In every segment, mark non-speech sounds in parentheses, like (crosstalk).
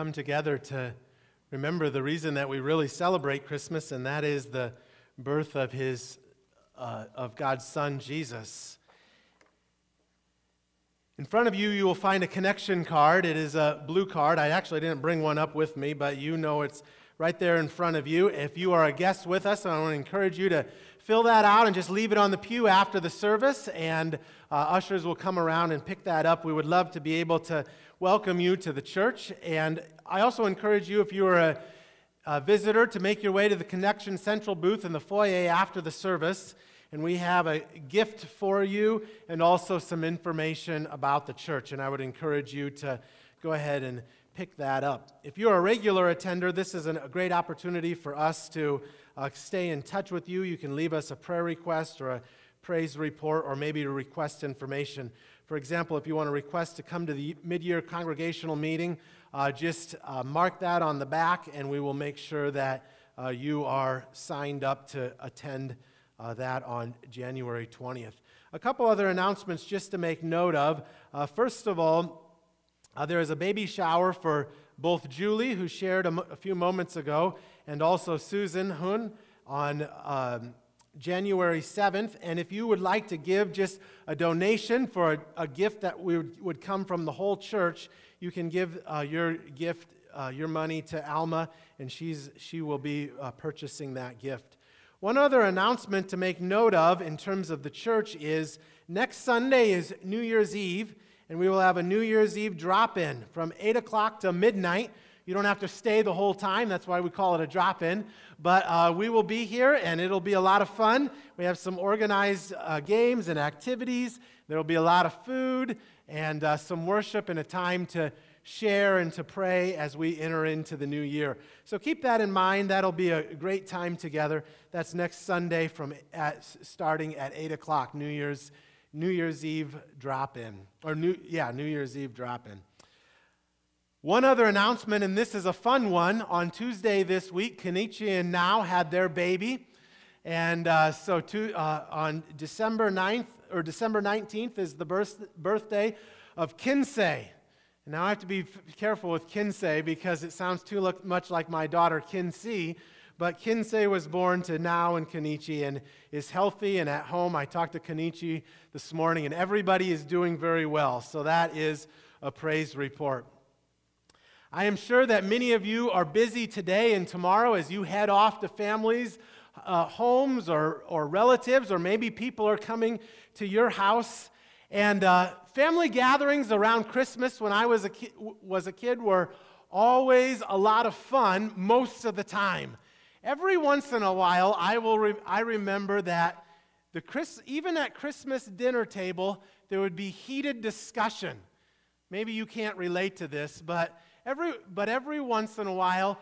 come together to remember the reason that we really celebrate Christmas, and that is the birth of His, uh, of God's Son Jesus. In front of you, you will find a connection card. It is a blue card. I actually didn't bring one up with me, but you know it's right there in front of you. If you are a guest with us, I want to encourage you to fill that out and just leave it on the pew after the service, and uh, ushers will come around and pick that up. We would love to be able to welcome you to the church. And I also encourage you, if you are a, a visitor, to make your way to the Connection Central booth in the foyer after the service. And we have a gift for you and also some information about the church. And I would encourage you to go ahead and pick that up. If you're a regular attender, this is a great opportunity for us to uh, stay in touch with you. You can leave us a prayer request or a praise report or maybe to request information. For example, if you want to request to come to the mid year congregational meeting, uh, just uh, mark that on the back and we will make sure that uh, you are signed up to attend uh, that on January 20th. A couple other announcements just to make note of. Uh, first of all, uh, there is a baby shower for both Julie, who shared a, m- a few moments ago, and also Susan Hun on. Um, January 7th. And if you would like to give just a donation for a, a gift that would, would come from the whole church, you can give uh, your gift, uh, your money to Alma, and she's, she will be uh, purchasing that gift. One other announcement to make note of in terms of the church is next Sunday is New Year's Eve, and we will have a New Year's Eve drop in from 8 o'clock to midnight. You don't have to stay the whole time. That's why we call it a drop in. But uh, we will be here, and it'll be a lot of fun. We have some organized uh, games and activities. There will be a lot of food and uh, some worship and a time to share and to pray as we enter into the new year. So keep that in mind. That'll be a great time together. That's next Sunday from at, starting at 8 o'clock, New Year's, New Year's Eve drop in. Or, new, yeah, New Year's Eve drop in. One other announcement, and this is a fun one. On Tuesday this week, Kenichi and Nao had their baby. And uh, so to, uh, on December 9th, or December 19th is the birth, birthday of Kinsei. Now I have to be careful with Kinsei because it sounds too much like my daughter Kinsey. But Kinsei was born to Nao and Kenichi and is healthy and at home. I talked to Kenichi this morning, and everybody is doing very well. So that is a praise report. I am sure that many of you are busy today and tomorrow as you head off to families, uh, homes, or, or relatives, or maybe people are coming to your house. And uh, family gatherings around Christmas when I was a, ki- was a kid were always a lot of fun most of the time. Every once in a while, I, will re- I remember that the Chris- even at Christmas dinner table, there would be heated discussion. Maybe you can't relate to this, but Every, but every once in a while,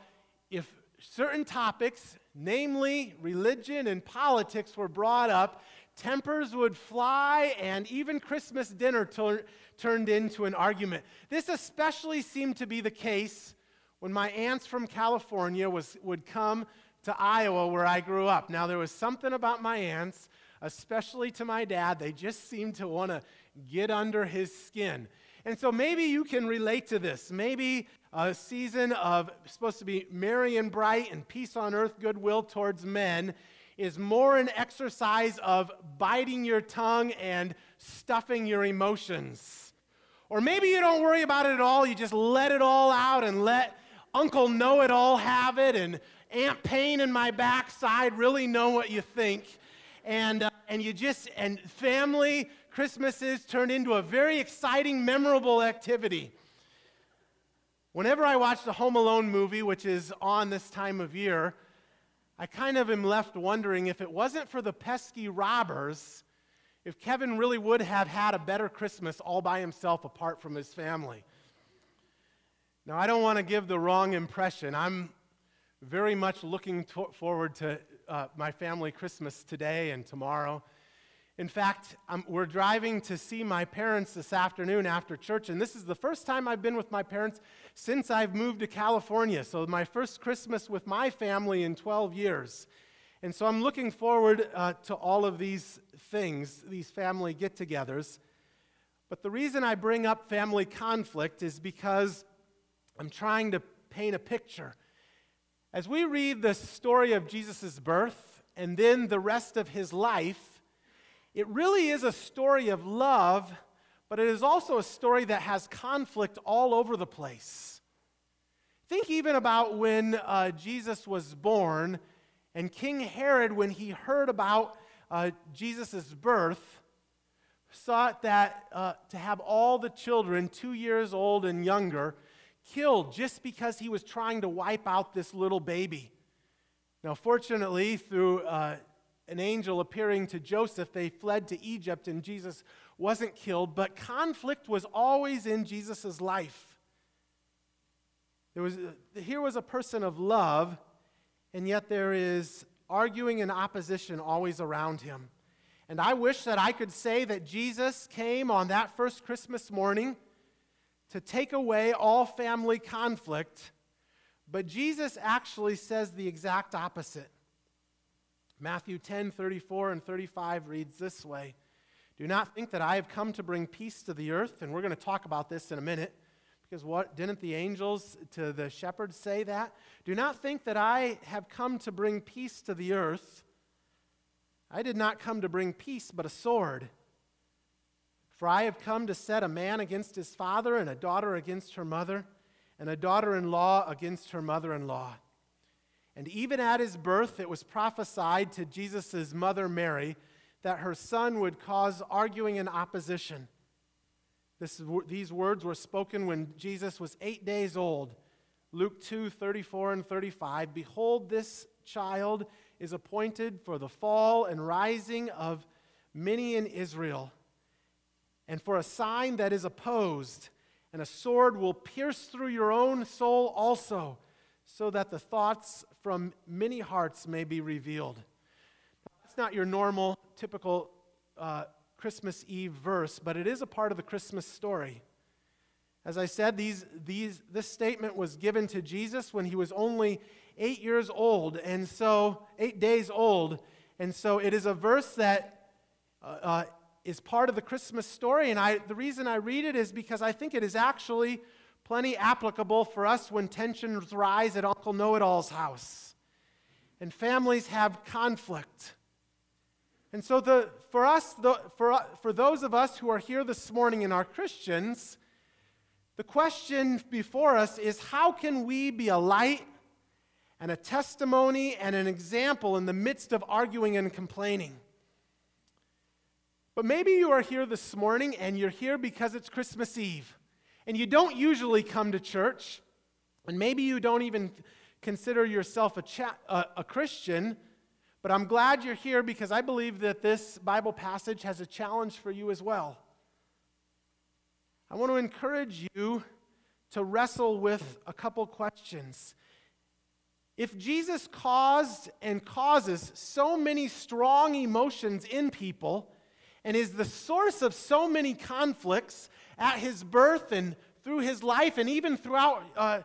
if certain topics, namely religion and politics, were brought up, tempers would fly, and even Christmas dinner tur- turned into an argument. This especially seemed to be the case when my aunts from California was, would come to Iowa, where I grew up. Now, there was something about my aunts, especially to my dad, they just seemed to want to get under his skin. And so maybe you can relate to this. Maybe a season of supposed to be merry and bright and peace on earth, goodwill towards men is more an exercise of biting your tongue and stuffing your emotions. Or maybe you don't worry about it at all, you just let it all out and let Uncle Know It All have it, and Aunt Pain in my backside really know what you think. And, uh, and you just, and family Christmases turned into a very exciting, memorable activity. Whenever I watch the Home Alone movie, which is on this time of year, I kind of am left wondering if it wasn't for the pesky robbers, if Kevin really would have had a better Christmas all by himself apart from his family. Now, I don't want to give the wrong impression. I'm very much looking to- forward to uh, my family Christmas today and tomorrow. In fact, we're driving to see my parents this afternoon after church, and this is the first time I've been with my parents since I've moved to California. So, my first Christmas with my family in 12 years. And so, I'm looking forward uh, to all of these things, these family get togethers. But the reason I bring up family conflict is because I'm trying to paint a picture. As we read the story of Jesus' birth and then the rest of his life, it really is a story of love, but it is also a story that has conflict all over the place. Think even about when uh, Jesus was born and King Herod, when he heard about uh, Jesus' birth, sought that uh, to have all the children, two years old and younger, killed just because he was trying to wipe out this little baby. Now, fortunately, through uh, an angel appearing to Joseph, they fled to Egypt and Jesus wasn't killed, but conflict was always in Jesus' life. There was, here was a person of love, and yet there is arguing and opposition always around him. And I wish that I could say that Jesus came on that first Christmas morning to take away all family conflict, but Jesus actually says the exact opposite. Matthew 10 34 and 35 reads this way Do not think that I have come to bring peace to the earth. And we're going to talk about this in a minute. Because what didn't the angels to the shepherds say that? Do not think that I have come to bring peace to the earth. I did not come to bring peace, but a sword. For I have come to set a man against his father, and a daughter against her mother, and a daughter in law against her mother in law. And even at his birth, it was prophesied to Jesus' mother Mary that her son would cause arguing and opposition. This, these words were spoken when Jesus was eight days old. Luke 2 34 and 35. Behold, this child is appointed for the fall and rising of many in Israel, and for a sign that is opposed, and a sword will pierce through your own soul also so that the thoughts from many hearts may be revealed. That's not your normal, typical uh, Christmas Eve verse, but it is a part of the Christmas story. As I said, these, these, this statement was given to Jesus when he was only eight years old, and so, eight days old. And so it is a verse that uh, uh, is part of the Christmas story. And I, the reason I read it is because I think it is actually Plenty applicable for us when tensions rise at Uncle Know It All's house and families have conflict. And so, the, for us, the, for, uh, for those of us who are here this morning and are Christians, the question before us is how can we be a light and a testimony and an example in the midst of arguing and complaining? But maybe you are here this morning and you're here because it's Christmas Eve and you don't usually come to church, and maybe you don't even consider yourself a, cha- a, a Christian, but I'm glad you're here because I believe that this Bible passage has a challenge for you as well. I want to encourage you to wrestle with a couple questions. If Jesus caused and causes so many strong emotions in people and is the source of so many conflicts at his birth and through his life and even throughout, uh,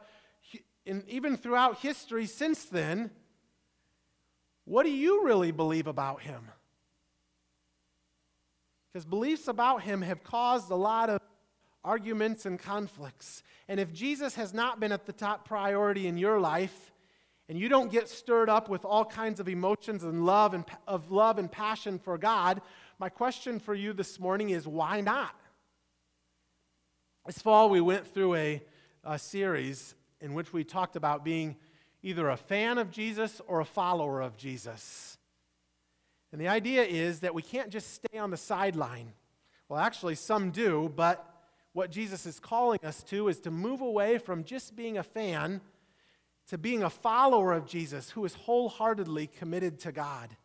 in, even throughout history since then, what do you really believe about him? Because beliefs about him have caused a lot of arguments and conflicts. And if Jesus has not been at the top priority in your life, and you don't get stirred up with all kinds of emotions and love and of love and passion for God, my question for you this morning is why not? This fall, we went through a, a series in which we talked about being either a fan of Jesus or a follower of Jesus. And the idea is that we can't just stay on the sideline. Well, actually, some do, but what Jesus is calling us to is to move away from just being a fan to being a follower of Jesus who is wholeheartedly committed to God.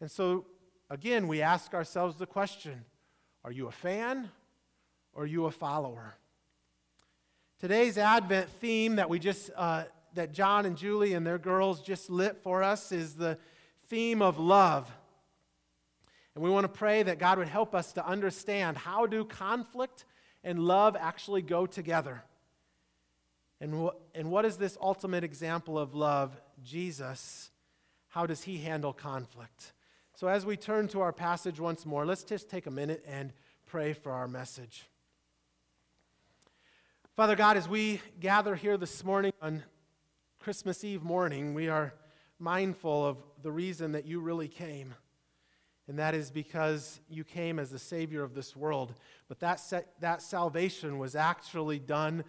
And so, again, we ask ourselves the question are you a fan are you a follower? Today's Advent theme that we just uh, that John and Julie and their girls just lit for us is the theme of love. And we want to pray that God would help us to understand how do conflict and love actually go together. And, wh- and what is this ultimate example of love? Jesus. How does he handle conflict? So, as we turn to our passage once more, let's just take a minute and pray for our message. Father God, as we gather here this morning on Christmas Eve morning, we are mindful of the reason that you really came. And that is because you came as the Savior of this world. But that, that salvation was actually done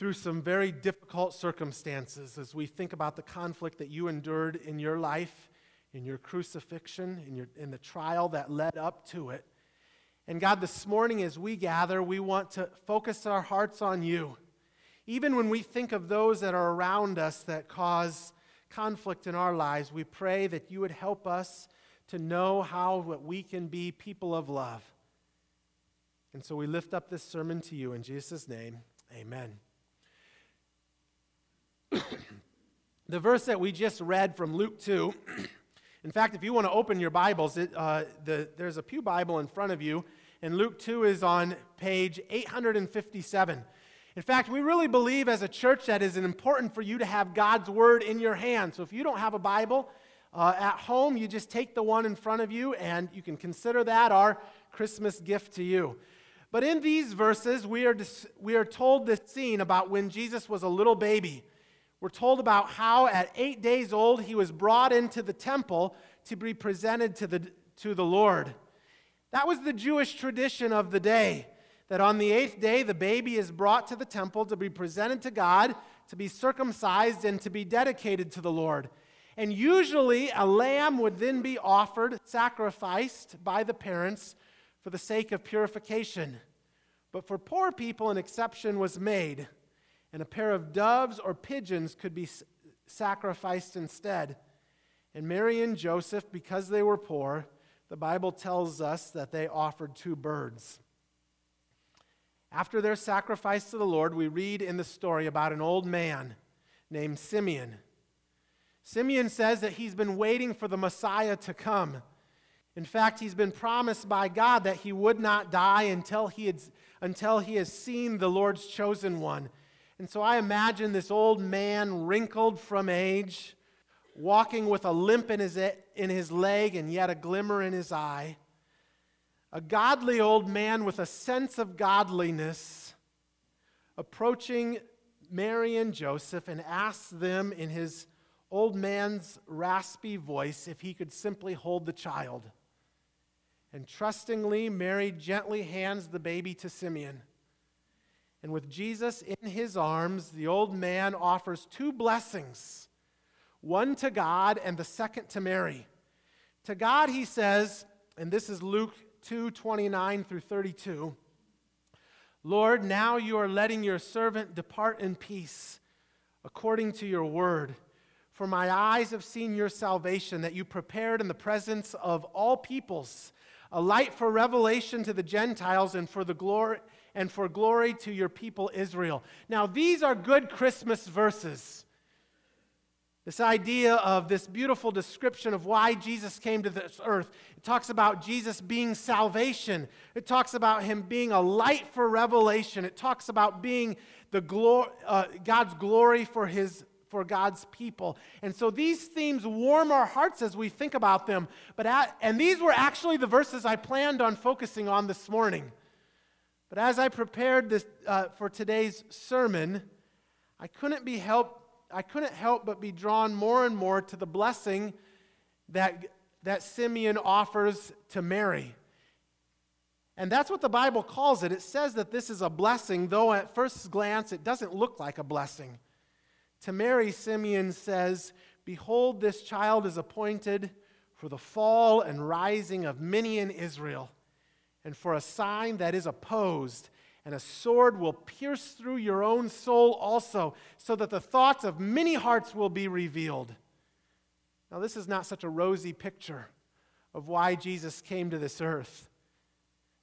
through some very difficult circumstances as we think about the conflict that you endured in your life, in your crucifixion, in, your, in the trial that led up to it. And God, this morning as we gather, we want to focus our hearts on you. Even when we think of those that are around us that cause conflict in our lives, we pray that you would help us to know how that we can be people of love. And so we lift up this sermon to you in Jesus' name. Amen. (coughs) the verse that we just read from Luke 2. (coughs) In fact, if you want to open your Bibles, it, uh, the, there's a Pew Bible in front of you and Luke 2 is on page 857. In fact, we really believe as a church that it is important for you to have God's Word in your hand. So if you don't have a Bible uh, at home, you just take the one in front of you and you can consider that our Christmas gift to you. But in these verses, we are, dis- we are told this scene about when Jesus was a little baby. We're told about how at eight days old he was brought into the temple to be presented to the, to the Lord. That was the Jewish tradition of the day, that on the eighth day the baby is brought to the temple to be presented to God, to be circumcised, and to be dedicated to the Lord. And usually a lamb would then be offered, sacrificed by the parents for the sake of purification. But for poor people, an exception was made, and a pair of doves or pigeons could be sacrificed instead. And Mary and Joseph, because they were poor, the Bible tells us that they offered two birds. After their sacrifice to the Lord, we read in the story about an old man named Simeon. Simeon says that he's been waiting for the Messiah to come. In fact, he's been promised by God that he would not die until he, had, until he has seen the Lord's chosen one. And so I imagine this old man, wrinkled from age, walking with a limp in his, in his leg and yet a glimmer in his eye. A godly old man with a sense of godliness approaching Mary and Joseph and asks them in his old man's raspy voice if he could simply hold the child. And trustingly, Mary gently hands the baby to Simeon. And with Jesus in his arms, the old man offers two blessings one to God and the second to Mary. To God, he says, and this is Luke 2 29 through 32. Lord, now you are letting your servant depart in peace according to your word. For my eyes have seen your salvation that you prepared in the presence of all peoples, a light for revelation to the Gentiles and for the glory and for glory to your people Israel. Now these are good Christmas verses. This idea of this beautiful description of why Jesus came to this earth. It talks about Jesus being salvation. It talks about him being a light for revelation. It talks about being the uh, God's glory for his for God's people. And so these themes warm our hearts as we think about them. But at, and these were actually the verses I planned on focusing on this morning. But as I prepared this uh, for today's sermon, I couldn't be helped I couldn't help but be drawn more and more to the blessing that, that Simeon offers to Mary. And that's what the Bible calls it. It says that this is a blessing, though at first glance it doesn't look like a blessing. To Mary, Simeon says, Behold, this child is appointed for the fall and rising of many in Israel, and for a sign that is opposed and a sword will pierce through your own soul also, so that the thoughts of many hearts will be revealed. Now, this is not such a rosy picture of why Jesus came to this earth.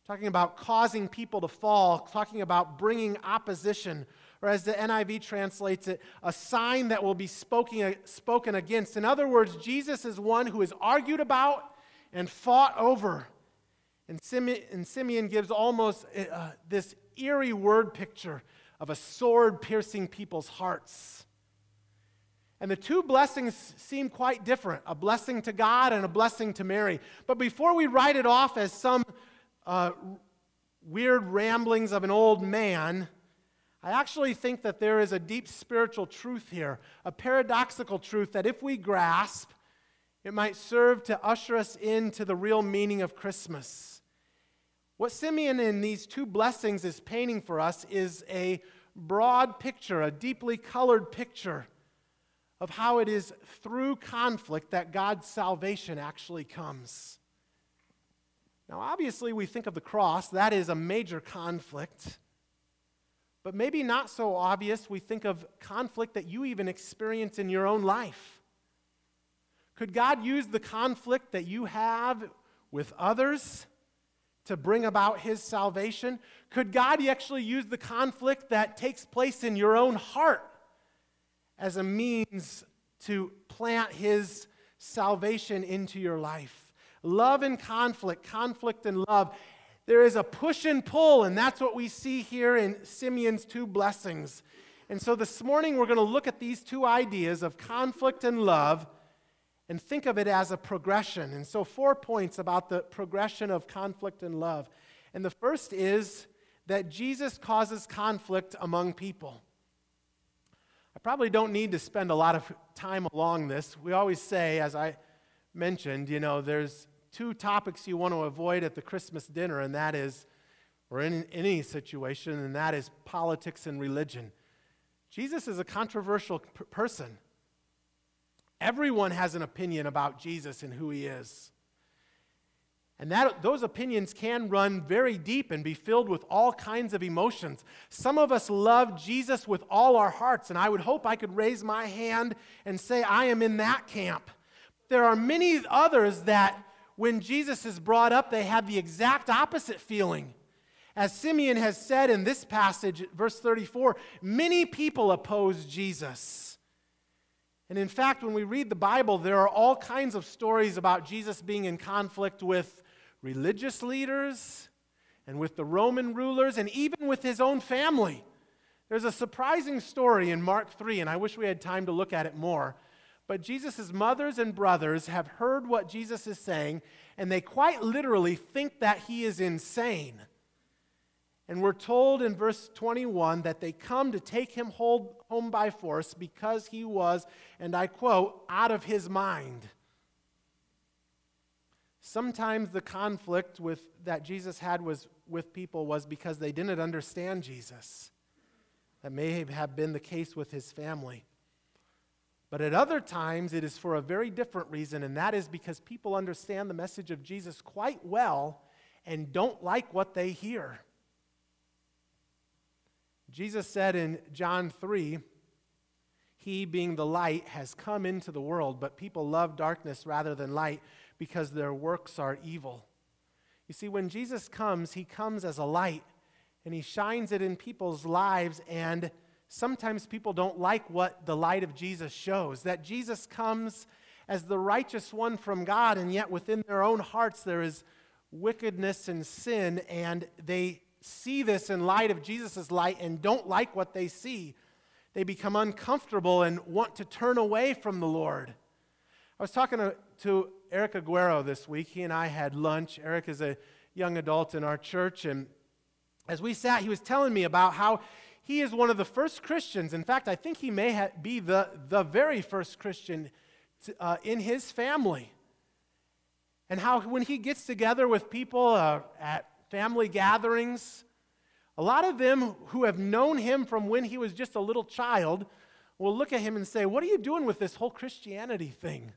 Talking about causing people to fall, talking about bringing opposition, or as the NIV translates it, a sign that will be spoken, spoken against. In other words, Jesus is one who is argued about and fought over. And Simeon, and Simeon gives almost uh, this eerie word picture of a sword piercing people's hearts. And the two blessings seem quite different a blessing to God and a blessing to Mary. But before we write it off as some uh, weird ramblings of an old man, I actually think that there is a deep spiritual truth here, a paradoxical truth that if we grasp, it might serve to usher us into the real meaning of Christmas. What Simeon in these two blessings is painting for us is a broad picture, a deeply colored picture of how it is through conflict that God's salvation actually comes. Now, obviously, we think of the cross, that is a major conflict. But maybe not so obvious, we think of conflict that you even experience in your own life. Could God use the conflict that you have with others to bring about his salvation? Could God actually use the conflict that takes place in your own heart as a means to plant his salvation into your life? Love and conflict, conflict and love. There is a push and pull, and that's what we see here in Simeon's two blessings. And so this morning we're going to look at these two ideas of conflict and love and think of it as a progression. And so, four points about the progression of conflict and love. And the first is that Jesus causes conflict among people. I probably don't need to spend a lot of time along this. We always say, as I mentioned, you know, there's two topics you want to avoid at the Christmas dinner, and that is, or in any situation, and that is politics and religion. Jesus is a controversial p- person. Everyone has an opinion about Jesus and who he is. And that, those opinions can run very deep and be filled with all kinds of emotions. Some of us love Jesus with all our hearts, and I would hope I could raise my hand and say, I am in that camp. There are many others that when Jesus is brought up, they have the exact opposite feeling. As Simeon has said in this passage, verse 34, many people oppose Jesus. And in fact, when we read the Bible, there are all kinds of stories about Jesus being in conflict with religious leaders and with the Roman rulers and even with his own family. There's a surprising story in Mark 3, and I wish we had time to look at it more. But Jesus' mothers and brothers have heard what Jesus is saying, and they quite literally think that he is insane. And we're told in verse 21 that they come to take him home by force because he was, and I quote, out of his mind. Sometimes the conflict with, that Jesus had was, with people was because they didn't understand Jesus. That may have been the case with his family. But at other times, it is for a very different reason, and that is because people understand the message of Jesus quite well and don't like what they hear. Jesus said in John 3, He, being the light, has come into the world, but people love darkness rather than light because their works are evil. You see, when Jesus comes, He comes as a light and He shines it in people's lives and sometimes people don't like what the light of Jesus shows. That Jesus comes as the righteous one from God, and yet within their own hearts there is wickedness and sin, and they see this in light of Jesus' light and don't like what they see. They become uncomfortable and want to turn away from the Lord. I was talking to, to Eric Aguero this week. He and I had lunch. Eric is a young adult in our church, and as we sat, he was telling me about how he is one of the first Christians. In fact, I think he may ha- be the, the very first Christian to, uh, in his family. And how, when he gets together with people uh, at family gatherings, a lot of them who have known him from when he was just a little child will look at him and say, What are you doing with this whole Christianity thing?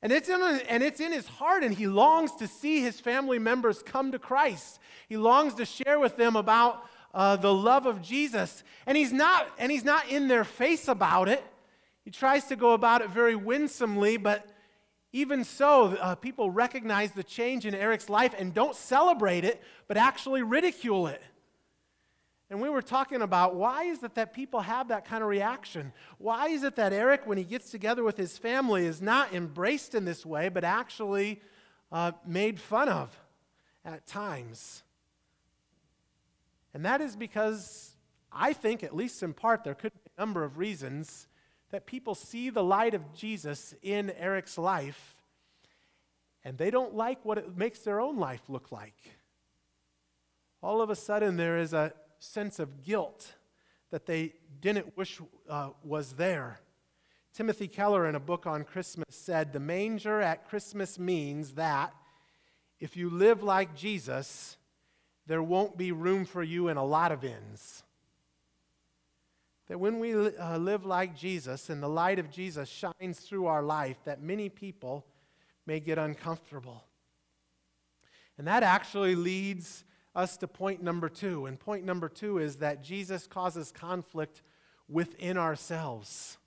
And it's, in and it's in his heart, and he longs to see his family members come to Christ. He longs to share with them about uh, the love of Jesus. And he's, not, and he's not in their face about it. He tries to go about it very winsomely, but even so, uh, people recognize the change in Eric's life and don't celebrate it, but actually ridicule it. And we were talking about why is it that people have that kind of reaction? Why is it that Eric, when he gets together with his family, is not embraced in this way, but actually uh, made fun of at times? And that is because I think, at least in part, there could be a number of reasons that people see the light of Jesus in Eric's life and they don't like what it makes their own life look like. All of a sudden, there is a sense of guilt that they didn't wish uh, was there. Timothy Keller, in a book on Christmas, said the manger at Christmas means that if you live like Jesus, there won't be room for you in a lot of inns. That when we uh, live like Jesus and the light of Jesus shines through our life, that many people may get uncomfortable. And that actually leads us to point number two. And point number two is that Jesus causes conflict within ourselves.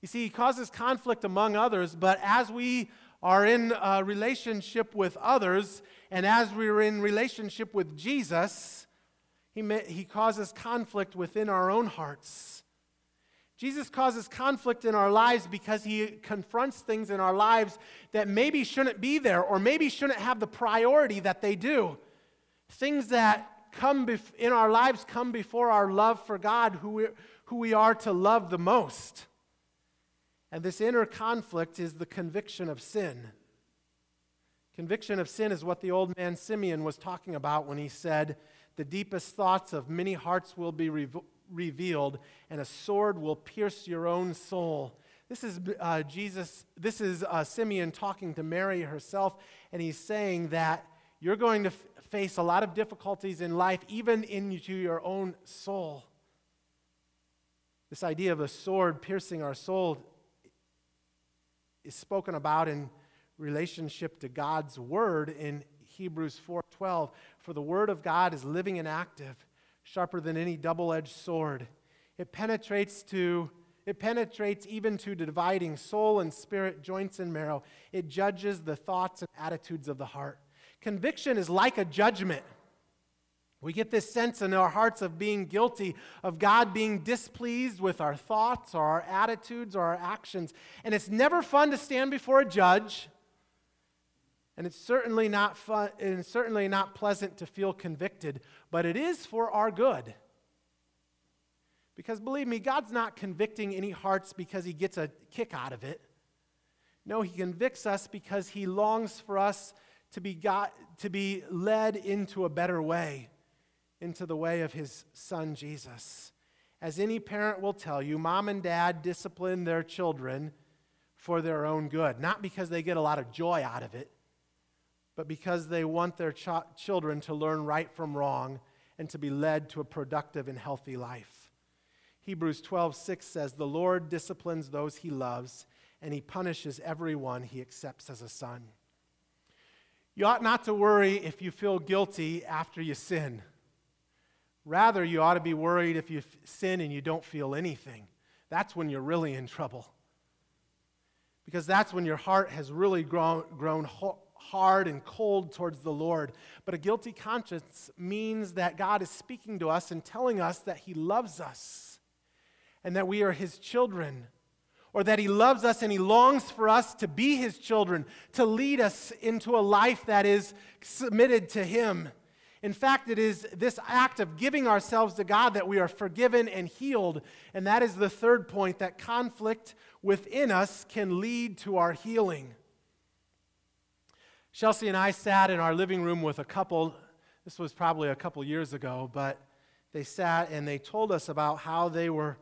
You see, he causes conflict among others, but as we are in a relationship with others, and as we're in relationship with Jesus, he, may, he causes conflict within our own hearts. Jesus causes conflict in our lives because he confronts things in our lives that maybe shouldn't be there or maybe shouldn't have the priority that they do. Things that come bef- in our lives come before our love for God, who we, who we are to love the most. And this inner conflict is the conviction of sin. Conviction of sin is what the old man Simeon was talking about when he said, The deepest thoughts of many hearts will be re- revealed, and a sword will pierce your own soul. This is uh, Jesus, this is uh, Simeon talking to Mary herself, and he's saying that you're going to f- face a lot of difficulties in life, even into your own soul. This idea of a sword piercing our soul is spoken about in relationship to God's word in Hebrews 4:12 for the word of God is living and active sharper than any double-edged sword it penetrates to it penetrates even to dividing soul and spirit joints and marrow it judges the thoughts and attitudes of the heart conviction is like a judgment we get this sense in our hearts of being guilty, of God being displeased with our thoughts or our attitudes or our actions. And it's never fun to stand before a judge. And it's certainly not fun, and it's certainly not pleasant to feel convicted, but it is for our good. Because believe me, God's not convicting any hearts because he gets a kick out of it. No, he convicts us because he longs for us to be, got, to be led into a better way into the way of his son Jesus. As any parent will tell you, mom and dad discipline their children for their own good, not because they get a lot of joy out of it, but because they want their ch- children to learn right from wrong and to be led to a productive and healthy life. Hebrews 12:6 says, "The Lord disciplines those he loves, and he punishes everyone he accepts as a son." You ought not to worry if you feel guilty after you sin. Rather, you ought to be worried if you sin and you don't feel anything. That's when you're really in trouble. Because that's when your heart has really grown, grown hard and cold towards the Lord. But a guilty conscience means that God is speaking to us and telling us that He loves us and that we are His children, or that He loves us and He longs for us to be His children, to lead us into a life that is submitted to Him. In fact, it is this act of giving ourselves to God that we are forgiven and healed. And that is the third point that conflict within us can lead to our healing. Chelsea and I sat in our living room with a couple. This was probably a couple years ago, but they sat and they told us about how they were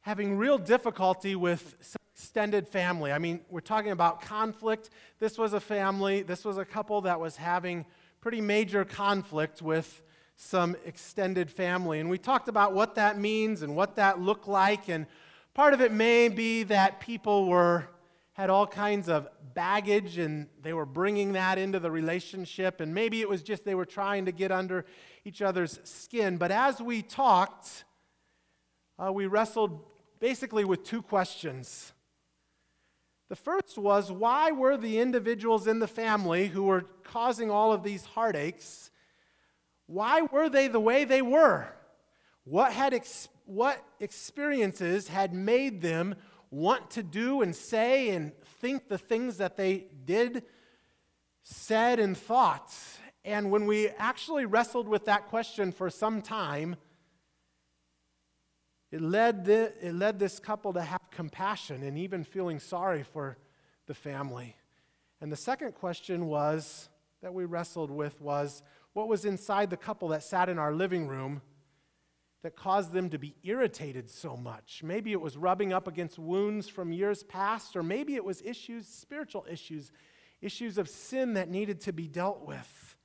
having real difficulty with extended family. I mean, we're talking about conflict. This was a family, this was a couple that was having pretty major conflict with some extended family. And we talked about what that means and what that looked like. And part of it may be that people were had all kinds of baggage and they were bringing that into the relationship. And maybe it was just they were trying to get under each other's skin. But as we talked uh, we wrestled basically with two questions. The first was why were the individuals in the family who were causing all of these heartaches, why were they the way they were? What, had ex- what experiences had made them want to do and say and think the things that they did, said, and thought? And when we actually wrestled with that question for some time, it led, the, it led this couple to have compassion and even feeling sorry for the family. And the second question was that we wrestled with was what was inside the couple that sat in our living room that caused them to be irritated so much. Maybe it was rubbing up against wounds from years past, or maybe it was issues, spiritual issues, issues of sin that needed to be dealt with.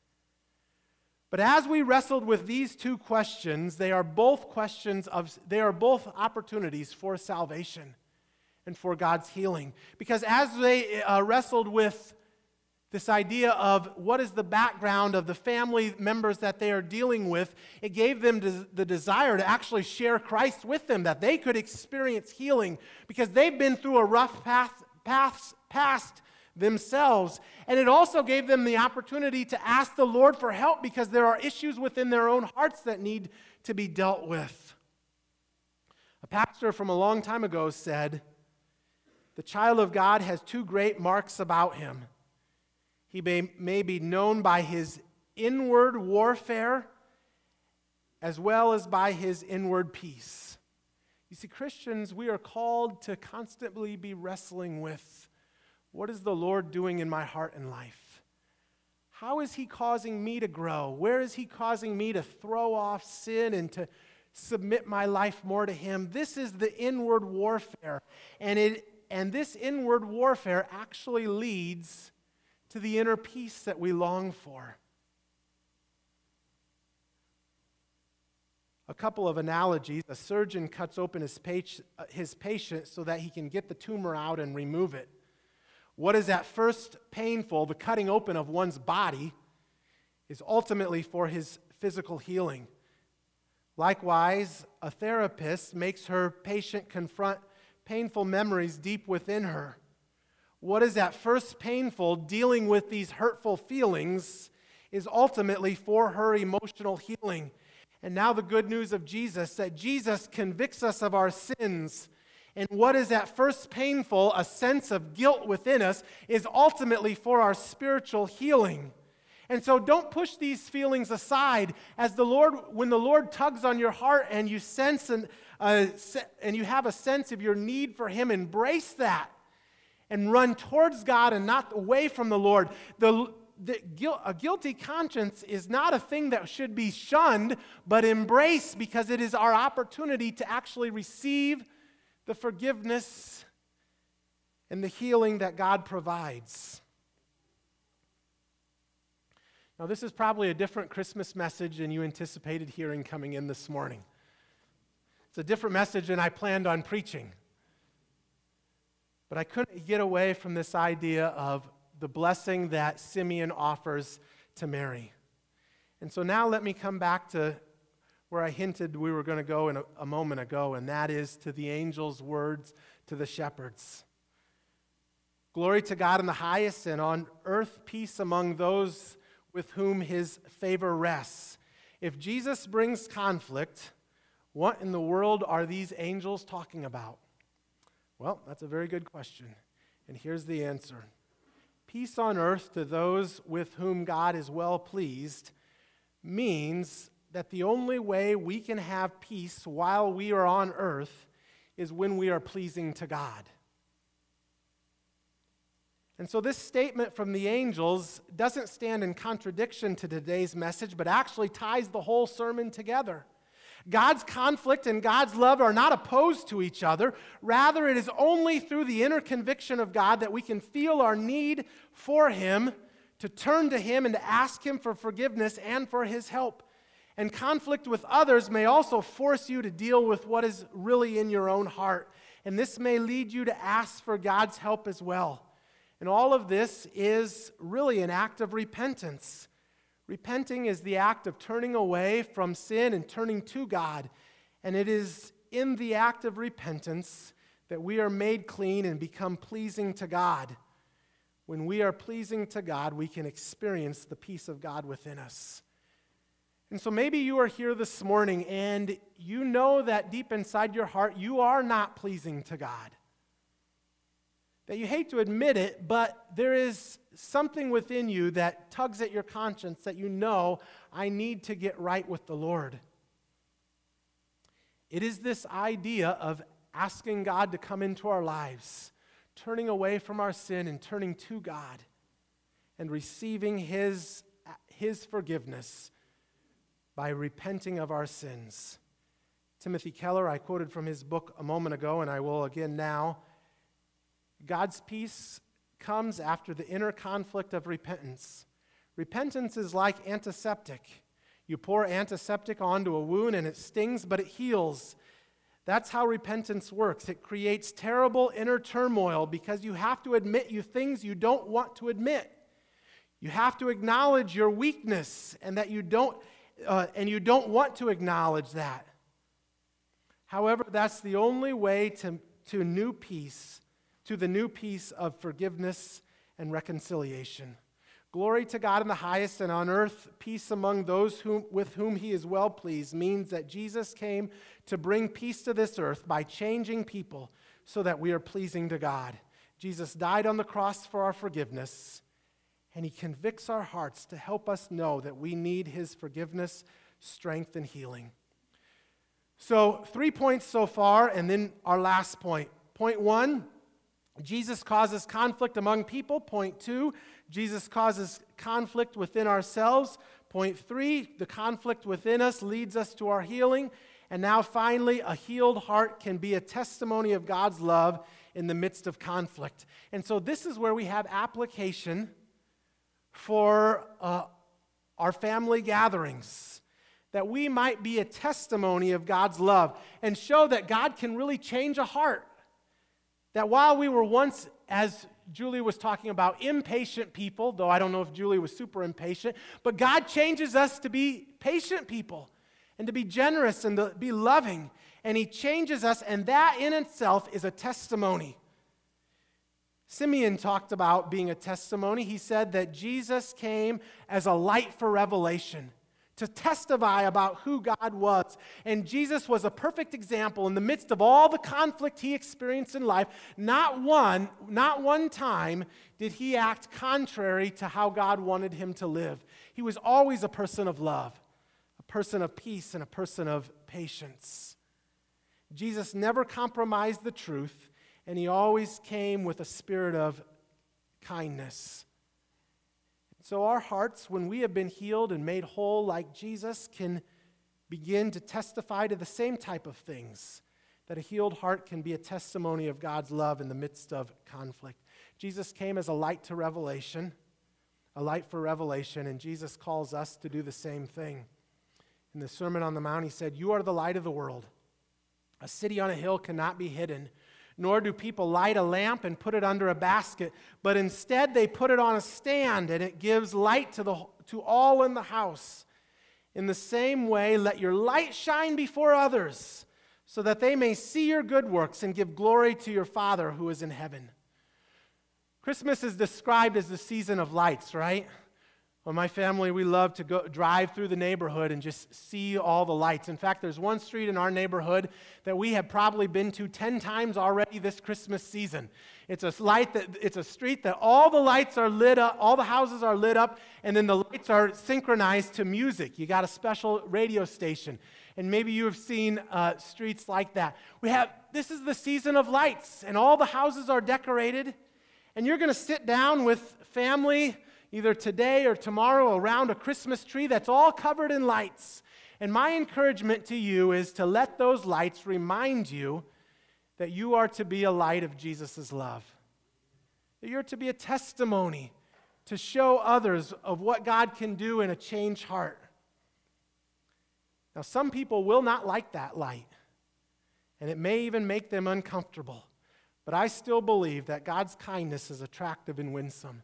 But as we wrestled with these two questions, they are both questions of, they are both opportunities for salvation and for God's healing. Because as they uh, wrestled with this idea of what is the background of the family members that they are dealing with, it gave them the desire to actually share Christ with them, that they could experience healing because they've been through a rough path, path, past themselves. And it also gave them the opportunity to ask the Lord for help because there are issues within their own hearts that need to be dealt with. A pastor from a long time ago said, The child of God has two great marks about him. He may, may be known by his inward warfare as well as by his inward peace. You see, Christians, we are called to constantly be wrestling with what is the Lord doing in my heart and life? How is He causing me to grow? Where is He causing me to throw off sin and to submit my life more to Him? This is the inward warfare. And, it, and this inward warfare actually leads to the inner peace that we long for. A couple of analogies. A surgeon cuts open his, his patient so that he can get the tumor out and remove it. What is at first painful, the cutting open of one's body, is ultimately for his physical healing. Likewise, a therapist makes her patient confront painful memories deep within her what is at first painful, dealing with these hurtful feelings, is ultimately for her emotional healing. And now, the good news of Jesus that Jesus convicts us of our sins. And what is at first painful, a sense of guilt within us, is ultimately for our spiritual healing. And so don't push these feelings aside. As the Lord, when the Lord tugs on your heart and you sense an, uh, and you have a sense of your need for Him, embrace that and run towards God and not away from the Lord. The, the, a guilty conscience is not a thing that should be shunned, but embraced because it is our opportunity to actually receive the forgiveness and the healing that God provides. Now, this is probably a different Christmas message than you anticipated hearing coming in this morning. It's a different message than I planned on preaching. But I couldn't get away from this idea of the blessing that Simeon offers to Mary. And so now let me come back to where I hinted we were going to go in a, a moment ago, and that is to the angel's words to the shepherds. Glory to God in the highest, and on earth peace among those with whom his favor rests. If Jesus brings conflict, what in the world are these angels talking about? Well, that's a very good question. And here's the answer Peace on earth to those with whom God is well pleased means that the only way we can have peace while we are on earth is when we are pleasing to God. And so, this statement from the angels doesn't stand in contradiction to today's message, but actually ties the whole sermon together. God's conflict and God's love are not opposed to each other. Rather, it is only through the inner conviction of God that we can feel our need for Him, to turn to Him and to ask Him for forgiveness and for His help. And conflict with others may also force you to deal with what is really in your own heart. And this may lead you to ask for God's help as well. And all of this is really an act of repentance. Repenting is the act of turning away from sin and turning to God. And it is in the act of repentance that we are made clean and become pleasing to God. When we are pleasing to God, we can experience the peace of God within us. And so maybe you are here this morning and you know that deep inside your heart you are not pleasing to God that you hate to admit it, but there is something within you that tugs at your conscience that you know, I need to get right with the Lord. It is this idea of asking God to come into our lives, turning away from our sin and turning to God and receiving His, His forgiveness by repenting of our sins. Timothy Keller, I quoted from his book a moment ago, and I will again now. God's peace comes after the inner conflict of repentance. Repentance is like antiseptic. You pour antiseptic onto a wound and it stings, but it heals. That's how repentance works. It creates terrible inner turmoil because you have to admit you things you don't want to admit. You have to acknowledge your weakness and that you don't uh, and you don't want to acknowledge that. However, that's the only way to, to new peace, to the new peace of forgiveness and reconciliation. Glory to God in the highest, and on earth peace among those whom, with whom he is well pleased means that Jesus came to bring peace to this earth by changing people so that we are pleasing to God. Jesus died on the cross for our forgiveness, and he convicts our hearts to help us know that we need his forgiveness, strength, and healing. So, three points so far, and then our last point. Point one Jesus causes conflict among people. Point two, Jesus causes conflict within ourselves. Point three, the conflict within us leads us to our healing. And now, finally, a healed heart can be a testimony of God's love in the midst of conflict. And so, this is where we have application for uh, our family gatherings that we might be a testimony of God's love and show that God can really change a heart. That while we were once, as Julie was talking about, impatient people, though I don't know if Julie was super impatient, but God changes us to be patient people and to be generous and to be loving. And He changes us, and that in itself is a testimony. Simeon talked about being a testimony. He said that Jesus came as a light for revelation to testify about who God was. And Jesus was a perfect example in the midst of all the conflict he experienced in life. Not one, not one time did he act contrary to how God wanted him to live. He was always a person of love, a person of peace, and a person of patience. Jesus never compromised the truth, and he always came with a spirit of kindness. So, our hearts, when we have been healed and made whole like Jesus, can begin to testify to the same type of things. That a healed heart can be a testimony of God's love in the midst of conflict. Jesus came as a light to revelation, a light for revelation, and Jesus calls us to do the same thing. In the Sermon on the Mount, he said, You are the light of the world. A city on a hill cannot be hidden nor do people light a lamp and put it under a basket, but instead they put it on a stand and it gives light to, the, to all in the house. In the same way, let your light shine before others, so that they may see your good works and give glory to your Father who is in heaven. Christmas is described as the season of lights, right? Well, my family, we love to go drive through the neighborhood and just see all the lights. In fact, there's one street in our neighborhood that we have probably been to 10 times already this Christmas season. It's a light that it's a street that all the lights are lit up, all the houses are lit up, and then the lights are synchronized to music. You got a special radio station. And maybe you have seen uh, streets like that. We have this is the season of lights, and all the houses are decorated. And you're going to sit down with family either today or tomorrow around a Christmas tree that's all covered in lights. And my encouragement to you is to let those lights remind you that you are to be a light of Jesus' love, that you're to be a testimony to show others of what God can do in a changed heart. Now, some people will not like that light, and it may even make them uncomfortable. But I still believe that God's kindness is attractive and winsome.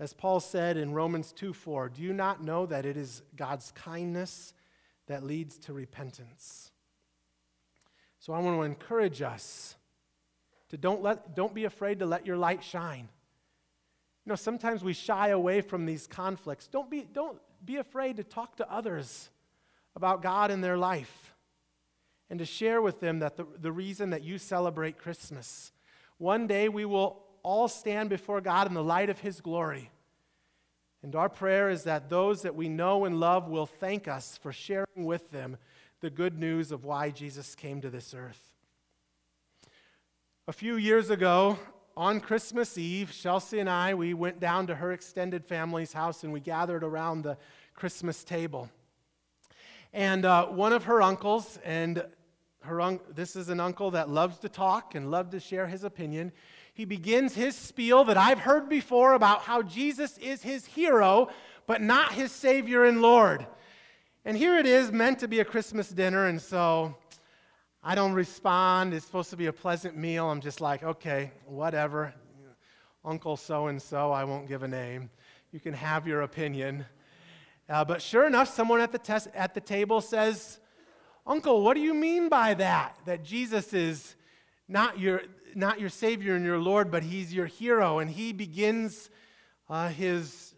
As Paul said in Romans 2 4, do you not know that it is God's kindness that leads to repentance? So I want to encourage us to don't, let, don't be afraid to let your light shine. You know, sometimes we shy away from these conflicts. Don't be, don't be afraid to talk to others about God in their life and to share with them that the, the reason that you celebrate Christmas. One day we will all stand before God in the light of His glory. And our prayer is that those that we know and love will thank us for sharing with them the good news of why Jesus came to this earth. A few years ago, on Christmas Eve, Chelsea and I, we went down to her extended family's house and we gathered around the Christmas table. And uh, one of her uncles, and her un- this is an uncle that loves to talk and loves to share his opinion. He begins his spiel that I've heard before about how Jesus is his hero, but not his Savior and Lord. And here it is, meant to be a Christmas dinner, and so I don't respond. It's supposed to be a pleasant meal. I'm just like, okay, whatever. Uncle so and so, I won't give a name. You can have your opinion. Uh, but sure enough, someone at the, tes- at the table says, Uncle, what do you mean by that? That Jesus is not your, not your Savior and your Lord, but He's your hero. And he begins uh, his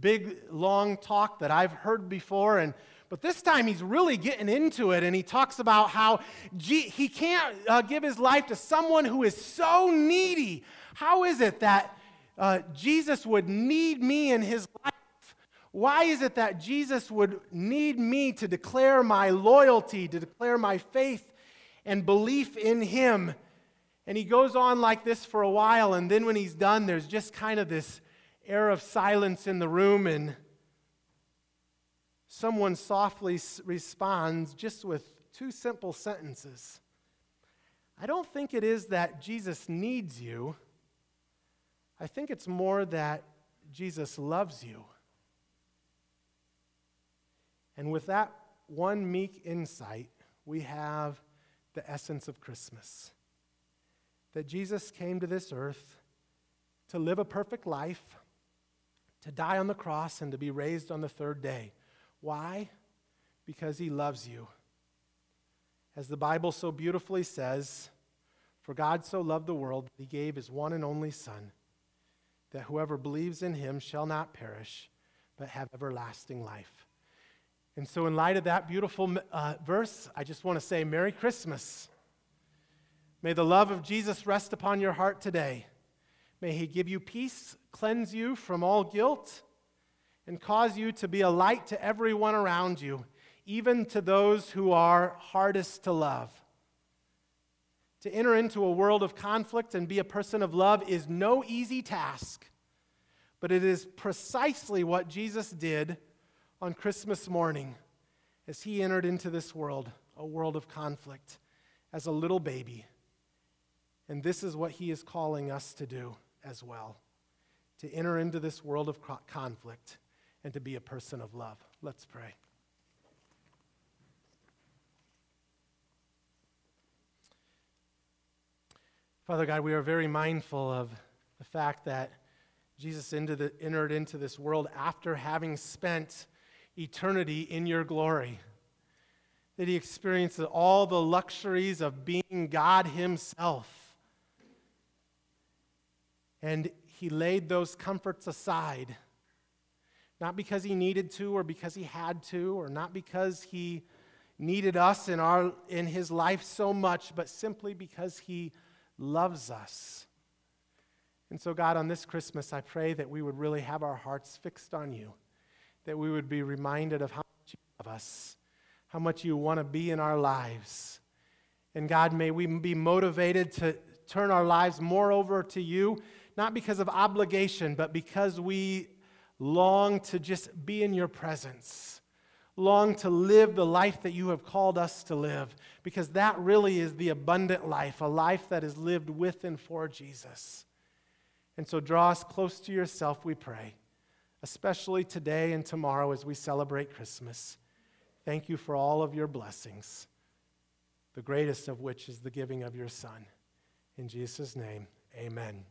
big, long talk that I've heard before. And but this time he's really getting into it, and he talks about how G- he can't uh, give his life to someone who is so needy. How is it that uh, Jesus would need me in his life? Why is it that Jesus would need me to declare my loyalty, to declare my faith and belief in him? And he goes on like this for a while, and then when he's done, there's just kind of this air of silence in the room, and someone softly responds just with two simple sentences I don't think it is that Jesus needs you. I think it's more that Jesus loves you. And with that one meek insight, we have the essence of Christmas. That Jesus came to this earth to live a perfect life, to die on the cross, and to be raised on the third day. Why? Because he loves you. As the Bible so beautifully says, For God so loved the world that he gave his one and only Son, that whoever believes in him shall not perish, but have everlasting life. And so, in light of that beautiful uh, verse, I just want to say Merry Christmas. May the love of Jesus rest upon your heart today. May he give you peace, cleanse you from all guilt and cause you to be a light to everyone around you, even to those who are hardest to love. To enter into a world of conflict and be a person of love is no easy task, but it is precisely what Jesus did on Christmas morning as he entered into this world, a world of conflict, as a little baby. And this is what he is calling us to do as well to enter into this world of conflict and to be a person of love. Let's pray. Father God, we are very mindful of the fact that Jesus entered into this world after having spent eternity in your glory. That he experienced all the luxuries of being God himself. And he laid those comforts aside not because he needed to or because he had to or not because he needed us in, our, in his life so much, but simply because he loves us. And so, God, on this Christmas, I pray that we would really have our hearts fixed on you, that we would be reminded of how much you love us, how much you want to be in our lives. And God, may we be motivated to turn our lives more over to you, not because of obligation, but because we long to just be in your presence, long to live the life that you have called us to live, because that really is the abundant life, a life that is lived with and for Jesus. And so draw us close to yourself, we pray, especially today and tomorrow as we celebrate Christmas. Thank you for all of your blessings, the greatest of which is the giving of your Son. In Jesus' name, amen.